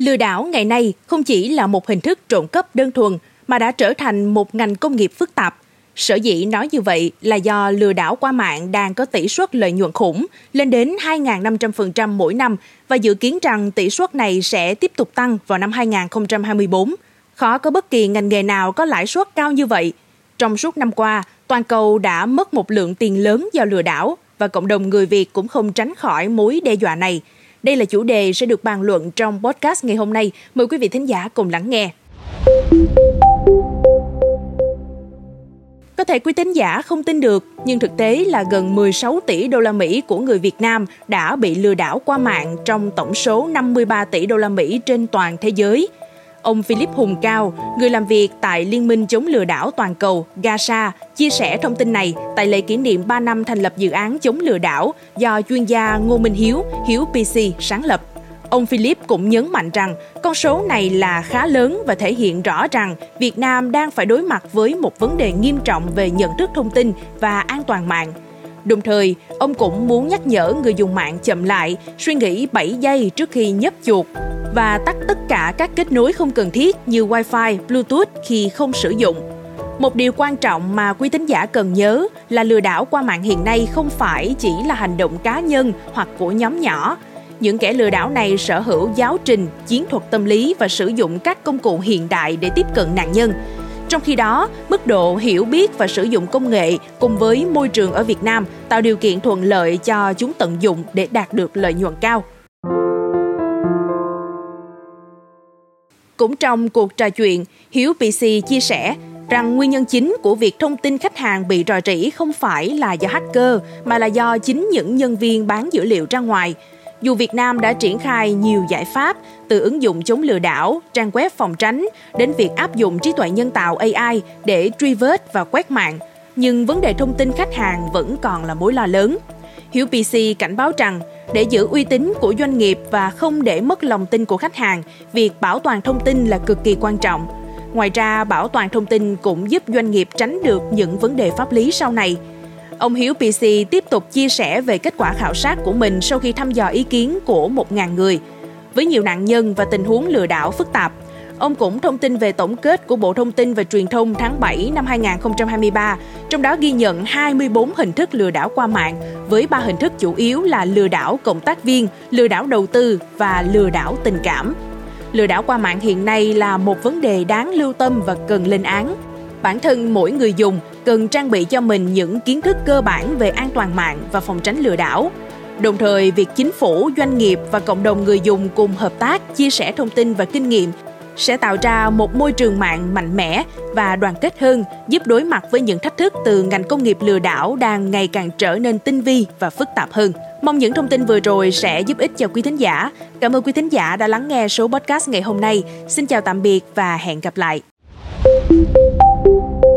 Lừa đảo ngày nay không chỉ là một hình thức trộm cắp đơn thuần mà đã trở thành một ngành công nghiệp phức tạp. Sở dĩ nói như vậy là do lừa đảo qua mạng đang có tỷ suất lợi nhuận khủng lên đến 2.500% mỗi năm và dự kiến rằng tỷ suất này sẽ tiếp tục tăng vào năm 2024. Khó có bất kỳ ngành nghề nào có lãi suất cao như vậy. Trong suốt năm qua, toàn cầu đã mất một lượng tiền lớn do lừa đảo và cộng đồng người Việt cũng không tránh khỏi mối đe dọa này. Đây là chủ đề sẽ được bàn luận trong podcast ngày hôm nay. Mời quý vị thính giả cùng lắng nghe. Có thể quý tín giả không tin được, nhưng thực tế là gần 16 tỷ đô la Mỹ của người Việt Nam đã bị lừa đảo qua mạng trong tổng số 53 tỷ đô la Mỹ trên toàn thế giới. Ông Philip Hùng Cao, người làm việc tại Liên minh chống lừa đảo toàn cầu GASA, chia sẻ thông tin này tại lễ kỷ niệm 3 năm thành lập dự án chống lừa đảo do chuyên gia Ngô Minh Hiếu, Hiếu PC sáng lập. Ông Philip cũng nhấn mạnh rằng con số này là khá lớn và thể hiện rõ rằng Việt Nam đang phải đối mặt với một vấn đề nghiêm trọng về nhận thức thông tin và an toàn mạng. Đồng thời, ông cũng muốn nhắc nhở người dùng mạng chậm lại, suy nghĩ 7 giây trước khi nhấp chuột và tắt tất cả các kết nối không cần thiết như Wi-Fi, Bluetooth khi không sử dụng. Một điều quan trọng mà quý tín giả cần nhớ là lừa đảo qua mạng hiện nay không phải chỉ là hành động cá nhân hoặc của nhóm nhỏ. Những kẻ lừa đảo này sở hữu giáo trình, chiến thuật tâm lý và sử dụng các công cụ hiện đại để tiếp cận nạn nhân. Trong khi đó, mức độ hiểu biết và sử dụng công nghệ cùng với môi trường ở Việt Nam tạo điều kiện thuận lợi cho chúng tận dụng để đạt được lợi nhuận cao. Cũng trong cuộc trò chuyện, Hiếu PC chia sẻ rằng nguyên nhân chính của việc thông tin khách hàng bị rò rỉ không phải là do hacker mà là do chính những nhân viên bán dữ liệu ra ngoài. Dù Việt Nam đã triển khai nhiều giải pháp từ ứng dụng chống lừa đảo, trang web phòng tránh đến việc áp dụng trí tuệ nhân tạo AI để truy vết và quét mạng, nhưng vấn đề thông tin khách hàng vẫn còn là mối lo lớn. Hiếu PC cảnh báo rằng để giữ uy tín của doanh nghiệp và không để mất lòng tin của khách hàng, việc bảo toàn thông tin là cực kỳ quan trọng. Ngoài ra, bảo toàn thông tin cũng giúp doanh nghiệp tránh được những vấn đề pháp lý sau này. Ông Hiếu PC tiếp tục chia sẻ về kết quả khảo sát của mình sau khi thăm dò ý kiến của 1.000 người. Với nhiều nạn nhân và tình huống lừa đảo phức tạp, Ông cũng thông tin về tổng kết của Bộ Thông tin và Truyền thông tháng 7 năm 2023, trong đó ghi nhận 24 hình thức lừa đảo qua mạng, với ba hình thức chủ yếu là lừa đảo cộng tác viên, lừa đảo đầu tư và lừa đảo tình cảm. Lừa đảo qua mạng hiện nay là một vấn đề đáng lưu tâm và cần lên án. Bản thân mỗi người dùng cần trang bị cho mình những kiến thức cơ bản về an toàn mạng và phòng tránh lừa đảo. Đồng thời, việc chính phủ, doanh nghiệp và cộng đồng người dùng cùng hợp tác, chia sẻ thông tin và kinh nghiệm sẽ tạo ra một môi trường mạng mạnh mẽ và đoàn kết hơn, giúp đối mặt với những thách thức từ ngành công nghiệp lừa đảo đang ngày càng trở nên tinh vi và phức tạp hơn. Mong những thông tin vừa rồi sẽ giúp ích cho quý thính giả. Cảm ơn quý thính giả đã lắng nghe số podcast ngày hôm nay. Xin chào tạm biệt và hẹn gặp lại. you